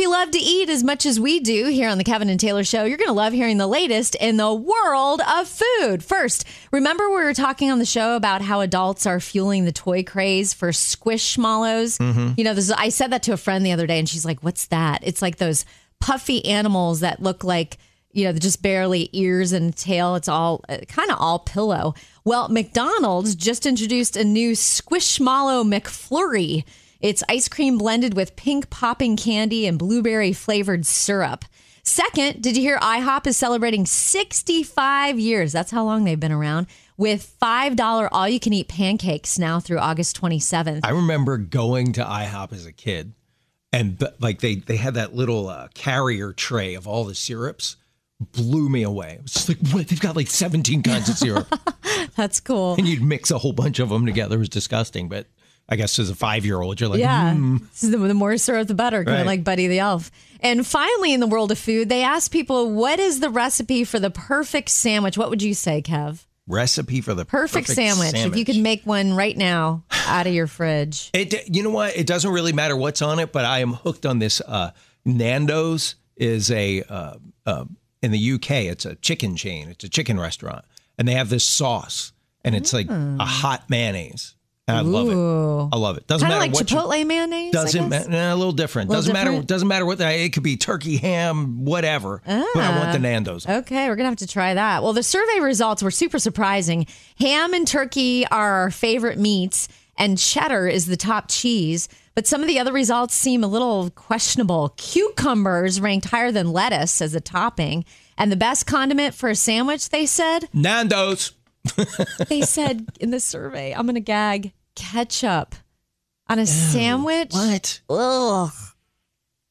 you love to eat as much as we do here on the Kevin and Taylor Show, you're going to love hearing the latest in the world of food. First, remember we were talking on the show about how adults are fueling the toy craze for squishmallows? Mm-hmm. You know, this, I said that to a friend the other day, and she's like, "What's that?" It's like those puffy animals that look like you know just barely ears and tail. It's all kind of all pillow. Well, McDonald's just introduced a new Squishmallow McFlurry. It's ice cream blended with pink popping candy and blueberry flavored syrup. Second, did you hear IHOP is celebrating 65 years? That's how long they've been around with $5 all you can eat pancakes now through August 27th. I remember going to IHOP as a kid, and like they they had that little uh, carrier tray of all the syrups. Blew me away. It was just like, what? They've got like 17 kinds of syrup, That's cool. and you'd mix a whole bunch of them together. It was disgusting, but I guess as a five year old, you're like, Yeah. "Mm." This is The, the more syrup, the better, kind of like Buddy the Elf. And finally, in the world of food, they asked people, what is the recipe for the perfect sandwich? What would you say, Kev? recipe for the Perfect, sandwich. If you could make one right now out of your fridge. It, you know what? It doesn't really matter what's on it, but I am hooked on this. Uh, Nando's is a uh, uh, in the UK. It's a chicken chain. It's a chicken restaurant, and they have this sauce, and it's like a hot mayonnaise, and I love Mm. It. I love it. Doesn't Kind of matter like what you- Chipotle mayonnaise? Doesn't matter. a little different. Little doesn't matter. different? Doesn't matter what. The, it could be turkey, ham, whatever. But I want the Nando's. Okay, we're gonna have to try that. Well, the survey results were super surprising. Ham and turkey are our favorite meats, and cheddar is the top cheese. But some of the other results seem a little questionable. Cucumbers ranked higher than lettuce as a topping, and the best condiment for a sandwich, they said, Nando's. they said in the survey, I'm gonna gag ketchup on a sandwich. What? Ugh.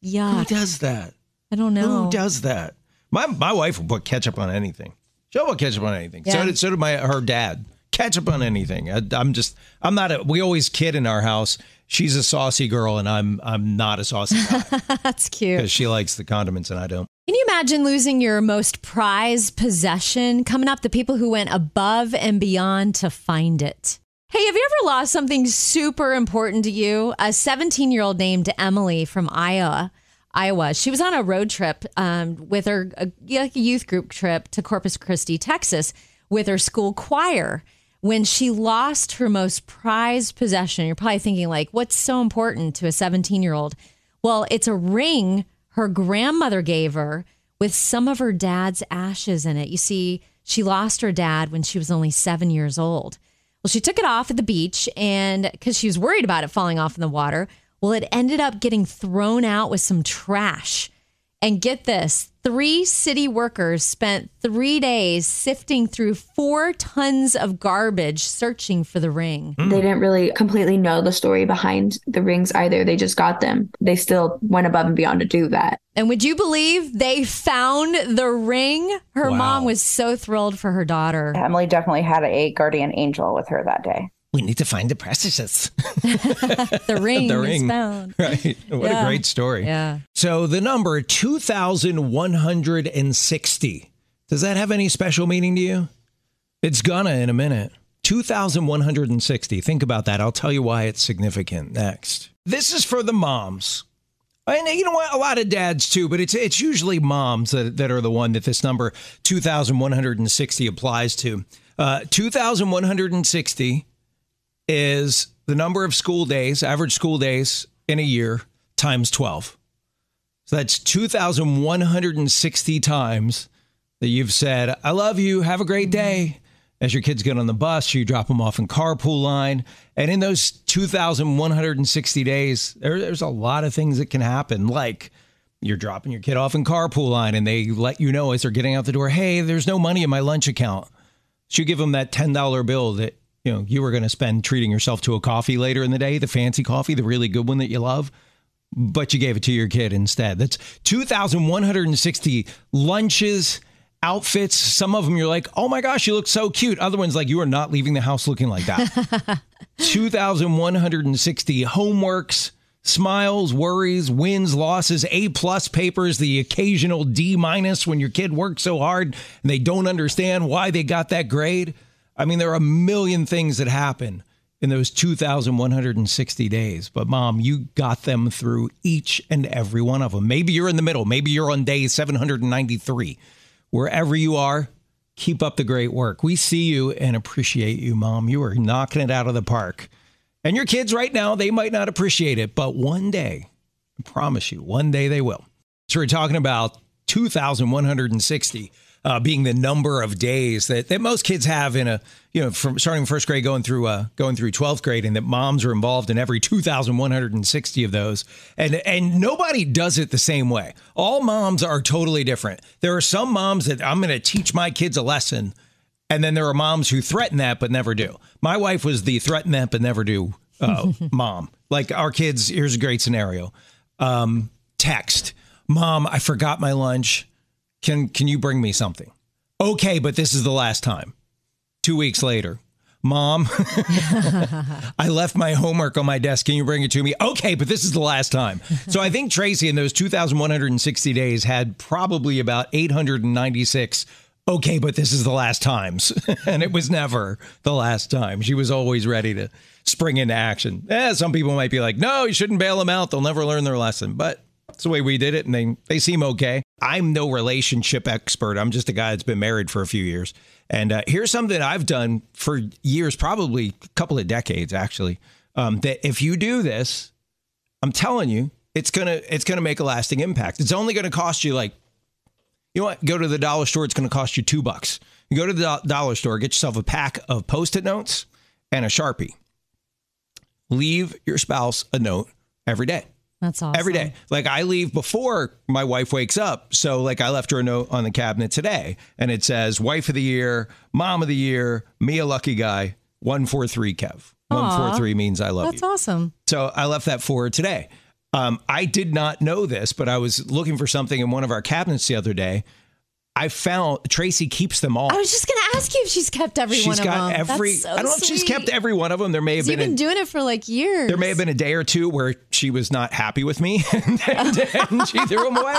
Yeah. Who does that? I don't know. Who does that? My my wife will put ketchup on anything. She'll put ketchup on anything. So did so did my her dad. Ketchup on anything. I, I'm just I'm not a. We always kid in our house. She's a saucy girl, and I'm I'm not a saucy guy That's cute. because she likes the condiments and I don't. Can you imagine losing your most prized possession? Coming up, the people who went above and beyond to find it. Hey, have you ever lost something super important to you? A 17 year old named Emily from Iowa. Iowa. She was on a road trip um, with her, a, like a youth group trip to Corpus Christi, Texas, with her school choir. When she lost her most prized possession, you're probably thinking, like, what's so important to a 17 year old? Well, it's a ring her grandmother gave her with some of her dad's ashes in it. You see, she lost her dad when she was only seven years old. Well, she took it off at the beach and because she was worried about it falling off in the water. Well, it ended up getting thrown out with some trash. And get this three city workers spent three days sifting through four tons of garbage searching for the ring. Hmm. They didn't really completely know the story behind the rings either. They just got them. They still went above and beyond to do that. And would you believe they found the ring? Her Wow. mom was so thrilled for her daughter. Emily definitely had a guardian angel with her that day. We need to find the precious. The ring the is ring. found. Right. What Yeah. a great story. Yeah. So the number 2,160. Does that have any special meaning to you? It's gonna in a minute. 2,160. Think about that. I'll tell you why it's significant next. This is for the moms. And you know what? A lot of dads too, but it's it's usually moms that, that are the one that this number 2,160 applies to. Uh, 2,160 is the number of school days, average school days in a year, times 12. So that's 2,160 times that you've said, I love you, have a great day. As your kids get on the bus, you drop them off in carpool line. And in those 2,160 days, there, there's a lot of things that can happen. Like you're dropping your kid off in carpool line and they let you know as they're getting out the door, hey, there's no money in my lunch account. So you give them that $10 bill that you know you were going to spend treating yourself to a coffee later in the day, the fancy coffee, the really good one that you love but you gave it to your kid instead. That's 2,160 lunches, outfits. Some of them you're like, oh my gosh, you look so cute. Other ones like you are not leaving the house looking like that. 2,160 homeworks, smiles, worries, wins, losses, A plus papers, the occasional D minus when your kid works so hard and they don't understand why they got that grade. I mean, there are a million things that happen in those 2,160 days. But mom, you got them through each and every one of them. Maybe you're in the middle. Maybe you're on day 793. Wherever you are, keep up the great work. We see you and appreciate you, mom. You are knocking it out of the park. And your kids right now, they might not appreciate it, but one day, I promise you, one day they will. So we're talking about 2,160 uh, being the number of days that, that most kids have in a you know from starting first grade going through uh, going through 12th grade and that moms are involved in every 2160 of those. And and nobody does it the same way. All moms are totally different. There are some moms that i'm going to teach my kids a lesson and then there are moms who threaten that but never do. My wife was the threaten that but never do uh, mom. Like our kids here's a great scenario. Um, text. Mom i forgot my lunch can can you bring me something? Okay, but this is the last time. Two weeks later. Mom, I left my homework on my desk. Can you bring it to me? Okay, but this is the last time. So I think Tracy in those 2,160 days had probably about 896 okay, but this is the last times. and it was never the last time. She was always ready to spring into action. Eh, some people might be like, no, you shouldn't bail them out. They'll never learn their lesson. But it's the way we did it, and they, they seem okay. I'm no relationship expert. I'm just a guy that's been married for a few years. And uh, here's something I've done for years, probably a couple of decades, actually. Um, that if you do this, I'm telling you, it's gonna it's gonna make a lasting impact. It's only gonna cost you like, you know what? Go to the dollar store. It's gonna cost you two bucks. You go to the dollar store, get yourself a pack of post-it notes and a sharpie. Leave your spouse a note every day. That's awesome. Every day. Like I leave before my wife wakes up. So like I left her a note on the cabinet today and it says wife of the year, mom of the year, me a lucky guy, 143 Kev. 143 means I love That's you. That's awesome. So I left that for her today. Um, I did not know this, but I was looking for something in one of our cabinets the other day I found Tracy keeps them all. I was just going to ask you if she's kept every she's one of them. She's got every. So I don't know if she's kept every one of them. There may have been. You've been. a, doing it for like years. there may have been a day or two where she was not happy with me and, and she threw them away.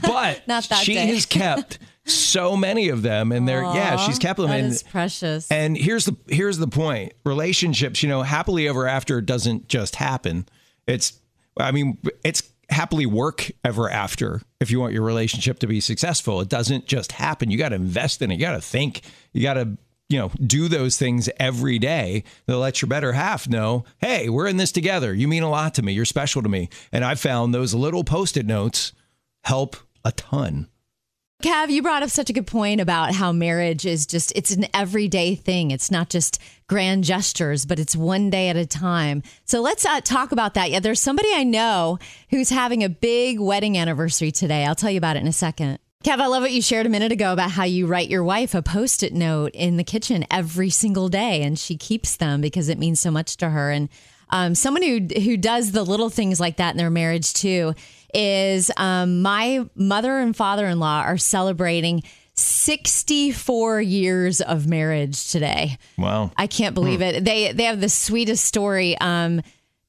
But Not that she day. has kept so many of them, and they're yeah, she's kept them. That and, is precious. and here's the here's the point: relationships, you know, happily ever after doesn't just happen. It's, I mean, it's happily work ever after if you want your relationship to be successful. It doesn't just happen. You got to invest in it. You got to think. You got to you know do those things every day that let your better half know hey we're in this together you mean a lot to me you're special to me and i found those little post-it notes help a ton Kev, you brought up such a good point about how marriage is just, it's an everyday thing. It's not just grand gestures, but it's one day at a time. So let's uh, talk about that. Yeah, there's somebody I know who's having a big wedding anniversary today. I'll tell you about it in a second. Kev, I love what you shared a minute ago about how you write your wife a post it note in the kitchen every single day and she keeps them because it means so much to her. And um, someone who who does the little things like that in their marriage too is um, my mother and father in law are celebrating 64 years of marriage today. wow I can't believe it. They they have the sweetest story. Um,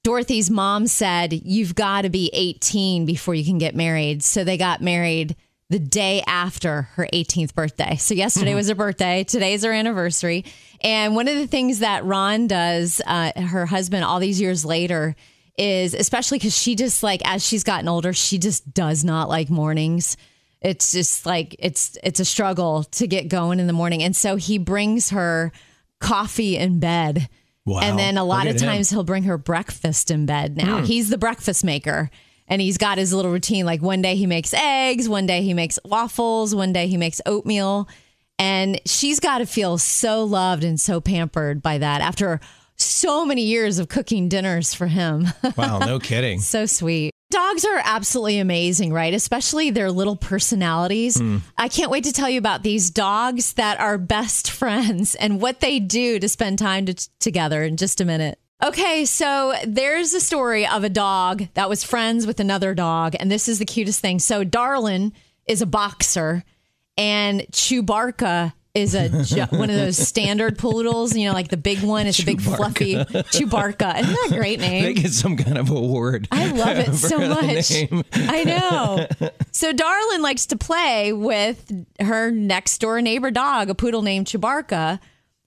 Dorothy's mom said you've got to be 18 before you can get married. So they got married the day after her 18th birthday. So yesterday was her birthday. Today's her anniversary. And one of the things that Ron does, uh, her husband, all these years later, is especially because she just like as she's gotten older, she just does not like mornings. It's just like it's it's a struggle to get going in the morning. And so he brings her coffee in bed. Wow. and then a lot of at him. times he'll bring her breakfast in bed now. Hmm. He's the breakfast maker and he's got his little routine. Like one day he makes eggs one day he makes waffles one day he makes oatmeal. And she's got to feel so loved and so pampered by that. After so many years of cooking dinners for him wow no kidding so sweet. Dogs are absolutely amazing, right? Especially their little personalities. Hmm. I can't wait to tell you about these dogs that are best friends and what they do to spend time to, together in just a minute. Okay, so there's a story of a dog that was friends with another dog, and this is the cutest thing. So, Darlin is a boxer, and Chewbarca is a ju- one of those standard poodles, you know, like the big one. It's a big fluffy Chewbarca. Isn't that a great name? they get some kind of award I love it so much. I know. So Darlin likes to play with her next door neighbor dog, a poodle named Chewbarca.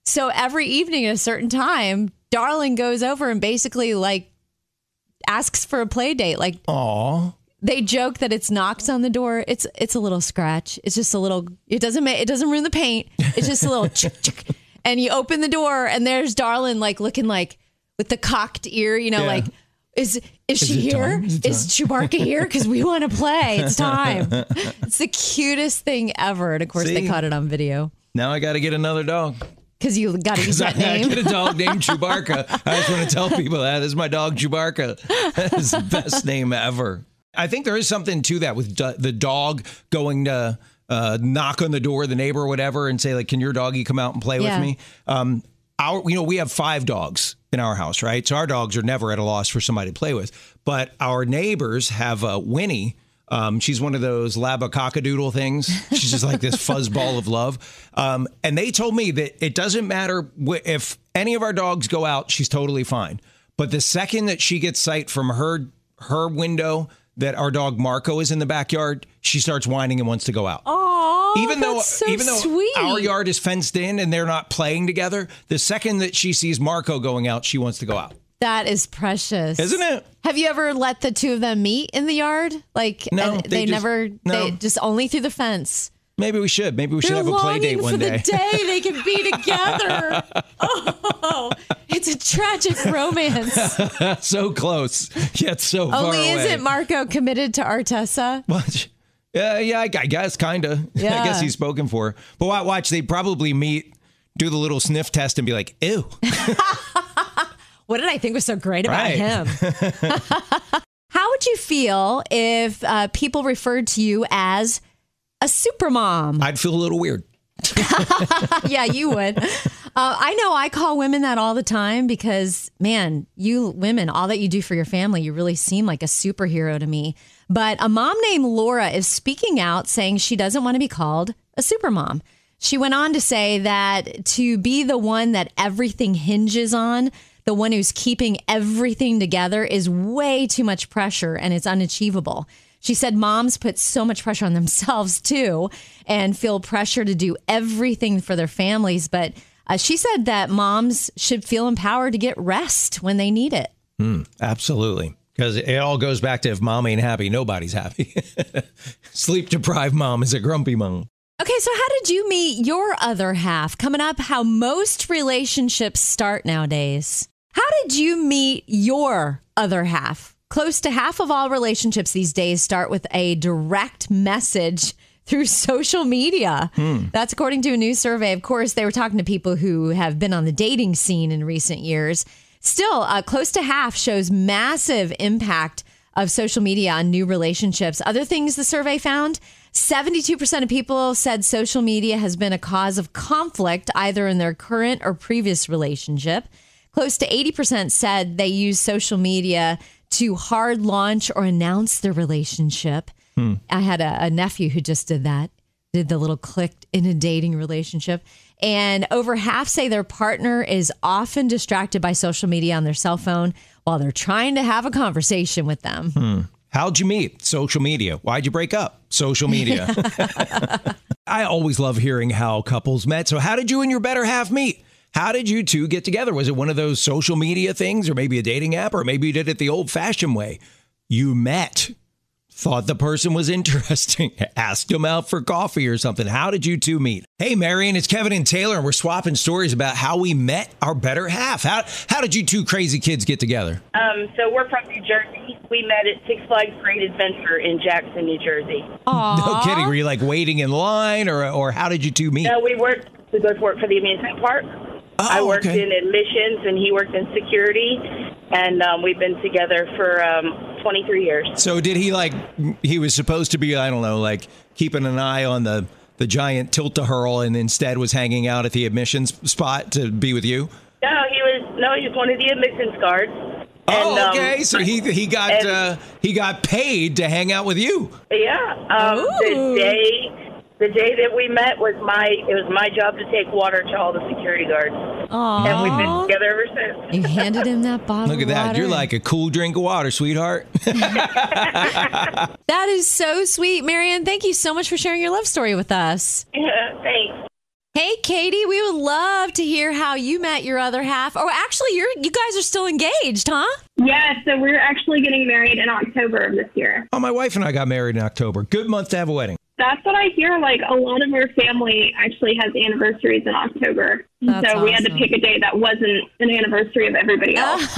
So every evening at a certain time, Darlin goes over and basically like asks for a play date. Like Aw. They joke that it's knocks on the door. It's it's a little scratch. It's just a little. It doesn't make it doesn't ruin the paint. It's just a little. chick, chick. And you open the door and there's Darlin like looking like with the cocked ear. You know, Yeah. like is is, she here? here? Is Chewbacca here? Because we want to play. It's time. It's the cutest thing ever. And of course, they caught it on video Now I got to get another dog. because you got to use that I name. get a dog named Chewbacca. I just want to tell people that this is my dog Chewbacca. That's the best name ever. I think there is something to that with do- the dog going to uh, knock on the door of the neighbor or whatever and say like, "Can your doggy come out and play Yeah. with me?" Um, our, you know, we have five dogs in our house, right? So our dogs are never at a loss for somebody to play with. But our neighbors have uh, Winnie. Um, she's one of those lab a labacockadoodle things. She's just like this fuzzball of love. Um, and they told me that it doesn't matter wh- if any of our dogs go out, she's totally fine. But the second that she gets sight from her her window that our dog Marco is in the backyard, she starts whining and wants to go out Oh, even though that's so even though sweet. our yard is fenced in and they're not playing together, the second that she sees Marco going out, she wants to go out. That is precious, Isn't it? Have you ever let the two of them meet in the yard? Like, No, they they, just- never, no. they just only through the fence. Maybe we should. Maybe we should They're have a play date one for day. the day they can be together. oh, it's a tragic romance. so close, yet so far Only isn't Marco committed to Artessa? What? Yeah, yeah, I, guess kind of. I guess he's spoken for. But watch, they probably meet, do the little sniff test, and be like, "Ew." What did I think was so great about Right. him? How would you feel if uh, people referred to you as a super mom? I'd feel a little weird. yeah, you would. Uh, I know I call women that all the time because, man, you women, all that you do for your family, you really seem like a superhero to me. But a mom named Laura is speaking out saying she doesn't want to be called a super mom. She went on to say that to be the one that everything hinges on, the one who's keeping everything together, is way too much pressure and it's unachievable. She said moms put so much pressure on themselves too and feel pressure to do everything for their families. But uh, she said that moms should feel empowered to get rest when they need it. Absolutely. Because it all goes back to if mom ain't happy, nobody's happy. Sleep deprived mom is a grumpy mom. Okay, so how did you meet your other half? Coming up, how most relationships start nowadays. How did you meet your other half? Close to half of all relationships these days start with a direct message through social media. That's according to a new survey. Of course, they were talking to people who have been on the dating scene in recent years. Still, uh, close to half shows massive impact of social media on new relationships. Other things the survey found 72% of people said social media has been a cause of conflict either in their current or previous relationship. Close to 80% said they use social media to hard launch or announce their relationship. Hmm. I had a, a nephew who just did that, did the little click in a dating relationship. And over half say their partner is often distracted by social media on their cell phone while they're trying to have a conversation with them. Hmm. How'd you meet? Social media. Why'd you break up? Social media. I always love hearing how couples met. So, how did you and your better half meet? How did you two get together? Was it one of those social media things, or maybe a dating app, or maybe you did it the old fashioned way? You met, thought the person was interesting, asked them out for coffee or something. How did you two meet? Hey, Marion, it's Kevin and Taylor, and we're swapping stories about how we met our better half. How, how did you two crazy kids get together? Um, so we're from New Jersey. We met at Six Flags Great Adventure in Jackson, New Jersey. No kidding. Were you like waiting in line, or, or how did you two meet? No, we worked. We both worked for the amusement park. I worked Oh, okay. in admissions, and he worked in security, and um, we've been together for um, 23 years. So did he like he was supposed to be I don't know like keeping an eye on the the giant tilt a whirl and instead was hanging out at the admissions spot to be with you? No, he was no, he was one of the admissions guards. oh, um, okay. So he he got and- uh, he got paid to hang out with you. Yeah. Um, Ooh. the day the day that we met was my it was my job to take water to all the security guards, Aww. and we've been together ever since. You handed him that bottle Look at of that. water. You're like a cool drink of water, sweetheart. That is so sweet. Marianne, thank you so much for sharing your love story with us. Thanks. Hey, Katie, we would love to hear how you met your other half. Oh, actually, you're you guys are still engaged, huh? Yeah, so we're actually getting married in October of this year. Oh, my wife and I got married in October. Good month to have a wedding. That's what I hear. Like a lot of our family actually has anniversaries in October. That's so we had to pick a day that wasn't an anniversary of everybody else.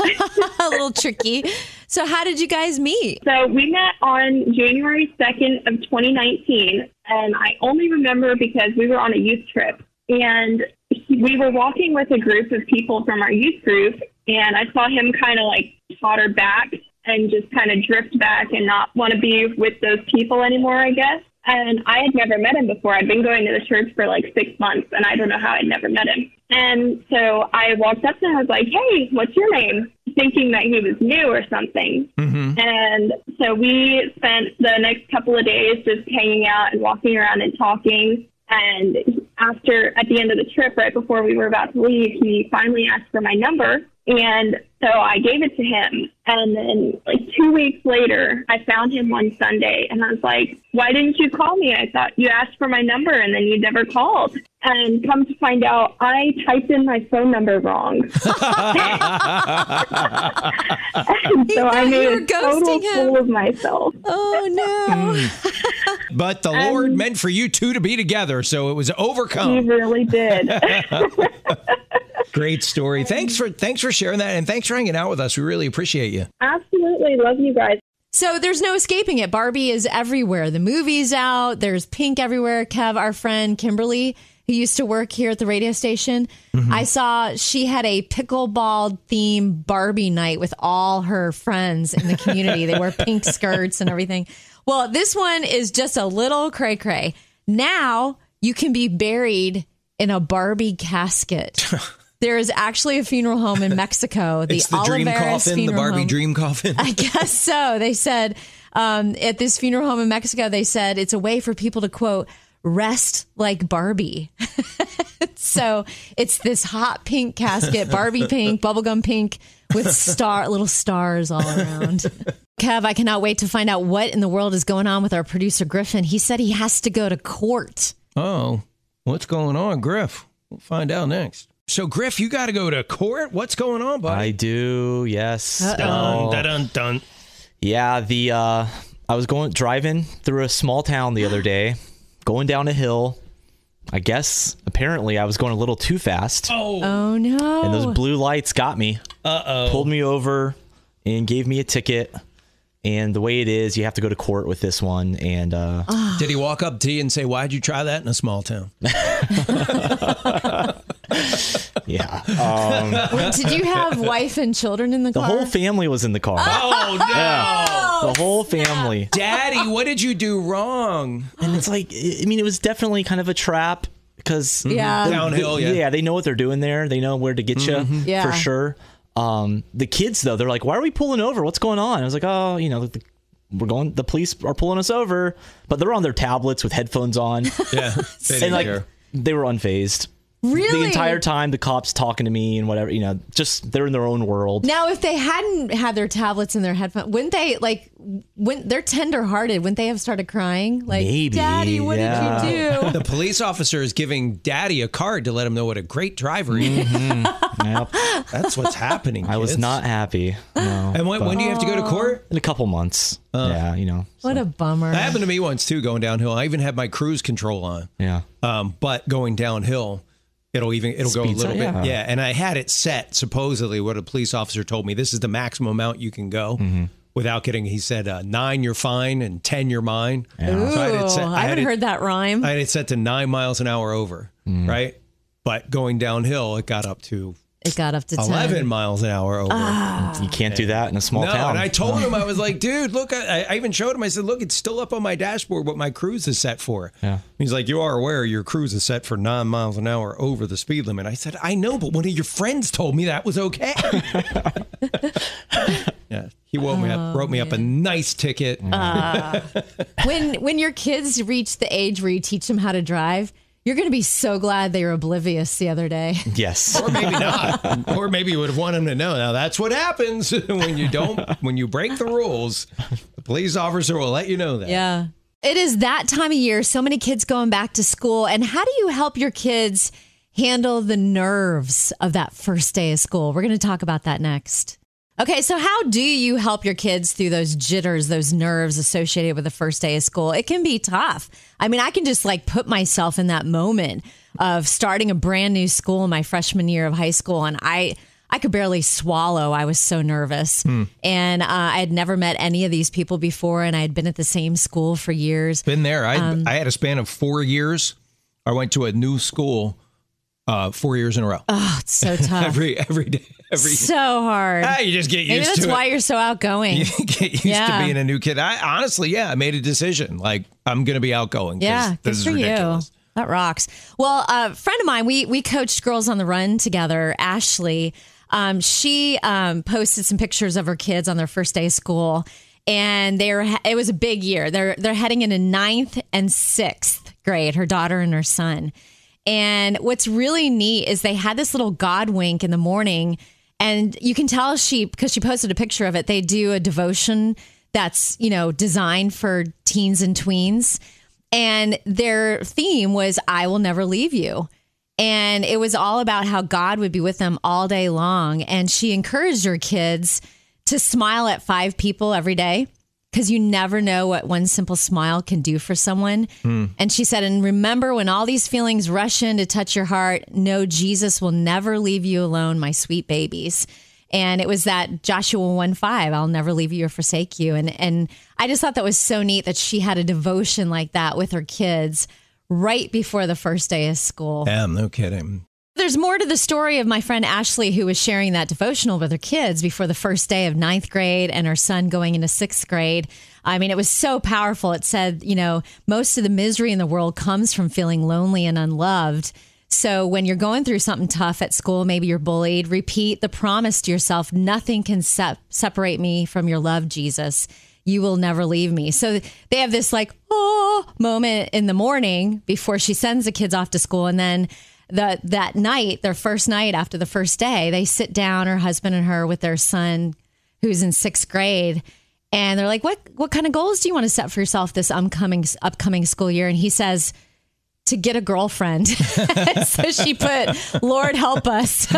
a little tricky. So, how did you guys meet? So we met on January 2nd of 2019, and I only remember because we were on a youth trip, and we were walking with a group of people from our youth group, and I saw him kind of like totter back and just kind of drift back and not want to be with those people anymore, I guess. And I had never met him before. I'd been going to the church for like six months, and I don't know how I'd never met him. And so I walked up to him. I was like, "Hey, what's your name?" Thinking that he was new or something. Mm-hmm. And so we spent the next couple of days just hanging out and walking around and talking. And after, at the end of the trip, right before we were about to leave, he finally asked for my number. And so I gave it to him. And then, like, two weeks later, I found him one Sunday and I was like, why didn't you call me? I thought you asked for my number and then you never called. And come to find out, I typed in my phone number wrong. So I made a total him. fool of myself. Oh no! But the Um, Lord meant for you two to be together, so it was overcome. He overcome. really did. Great story. Thanks for thanks for sharing that, and thanks for hanging out with us. We really appreciate you. Absolutely. Love you guys. So there's no escaping it. Barbie is everywhere. The movie's out. There's pink everywhere. Kev, our friend Kimberly, who used to work here at the radio station, mm-hmm. I saw she had a pickleball theme Barbie night with all her friends in the community. they wear pink skirts and everything. Well, this one is just a little cray cray. Now you can be buried in a Barbie casket. There is actually a funeral home in Mexico. The it's the dream coffin, the Funeral Barbie Home. dream coffin. I guess so. They said um, at this funeral home in Mexico, they said it's a way for people to quote rest like Barbie. so it's this hot pink casket, Barbie pink, bubblegum pink, with star little stars all around. Kev, I cannot wait to find out what in the world is going on with our producer Griffin. He said he has to go to court. Oh, what's going on, Griff? We'll find out next. So, Griff, you got to go to court. What's going on, buddy? I do, yes. Dun, dun, dun, dun. yeah, the uh I was going driving through a small town the other day, going down a hill. I guess apparently I was going a little too fast, Oh, Oh no! and those blue lights got me. uh oh. Pulled me over and gave me a ticket. And the way it is, you have to go to court with this one and uh Did he walk up to you and say, "Why'd you try that in a small town?" yeah. Um, Did you have wife and children in the, the car? The whole family was in the car. Oh no, the whole family. Daddy! What did you do wrong? And it's like, I mean, it was definitely kind of a trap because Yeah. Downhill, yeah. yeah, they know what they're doing there. They know where to get you Yeah. for sure. Um, the kids though, they're like, "Why are we pulling over? What's going on?" I was like, "Oh, you know, the, we're going. The police are pulling us over, but they're on their tablets with headphones on, Yeah, and like care. they were unfazed Really? the entire time. The cops talking to me and whatever, you know, just they're in their own world. Now, if they hadn't had their tablets in their headphones, wouldn't they like? When they're tender-hearted, wouldn't they have started crying? Like, Maybe, Daddy, what yeah. did you do? The police officer is giving Daddy a card to let him know what a great driver he is. Yep. That's what's happening. I was not happy. No. And when, when do you have to go to court? in a couple months. yeah, you know. What a bummer. That happened to me once too, going downhill. I even had my cruise control on. Yeah. Um, but going downhill, it'll even it'll go a little up, bit. yeah. Yeah, and I had it set supposedly what a police officer told me. This is the maximum amount you can go Mm-hmm. without getting. He said uh, nine, you're fine, and ten, you're mine. Ooh, So I had set- I, I haven't it- heard that rhyme. I had it set to nine miles an hour over, Mm. right? But going downhill, it got up to it got up to 10. eleven miles an hour over. You can't do that in a small No, town. and I told uh. him I was like, dude, look, I, I even showed him. I said, look, it's still up on my dashboard what my cruise is set for. Yeah. He's like, you are aware your cruise is set for nine miles an hour over the speed limit. I said, I know, but one of your friends told me that was okay. yeah, he woke me up, wrote me up a oh, nice ticket. Ah. when when your kids reach the age where you teach them how to drive, you're going to be so glad they were oblivious the other day. yes. Or maybe not. or maybe you would have wanted him to know. Now that's what happens when you don't, when you break the rules. The police officer will let you know that. yeah. It is that time of year. So many kids going back to school. And how do you help your kids handle the nerves of that first day of school? We're going to talk about that next. Okay, so how do you help your kids through those jitters, those nerves associated with the first day of school? It can be tough. I mean, I can just like put myself in that moment of starting a brand new school in my freshman year of high school, and I I could barely swallow. I was so nervous, and uh, I had never met any of these people before, and I had been at the same school for years. Been there. I Um, I had a span of four years. I went to a new school uh, four years in a row. Oh, it's so tough. every every day. Every so hard. Ah, you just get used Maybe that's to why it. you're so outgoing. You get used Yeah. to being a new kid. I honestly, yeah, I made a decision. Like I'm going to be outgoing. Yeah, this is ridiculous. you. That rocks. Well, a friend of mine, we we coached Girls on the Run together. Ashley, um, she um, posted some pictures of her kids on their first day of school, and they're it was a big year. They're they're heading into ninth and sixth grade. Her daughter and her son. And what's really neat is they had this little God wink in the morning, and you can tell she because she posted a picture of it. They do a devotion that's you know designed for teens and tweens and their theme was I will never leave you. And it was all about how God would be with them all day long. And she encouraged her kids to smile at five people every day because you never know what one simple smile can do for someone. Hmm. And she said, and remember when all these feelings rush in to touch your heart, know Jesus will never leave you alone, my sweet babies. And it was that Joshua 1 5, I'll never leave you or forsake you. And and I just thought that was so neat that she had a devotion like that with her kids right before the first day of school. Yeah, no kidding. There's more to the story of my friend Ashley, who was sharing that devotional with her kids before the first day of ninth grade and her son going into sixth grade. I mean, it was so powerful. It said, you know, most of the misery in the world comes from feeling lonely and unloved. So when you're going through something tough at school, maybe you're bullied, repeat the promise to yourself nothing can sep- separate me from your love, Jesus. You will never leave me. So they have this like, oh, moment in the morning before she sends the kids off to school. And then the, that night, their first night after the first day, they sit down, her husband and her, with their son who's in sixth grade. And they're like, what, what kind of goals do you want to set for yourself this upcoming, upcoming school year? And he says, to get a girlfriend. so she put, Lord help us.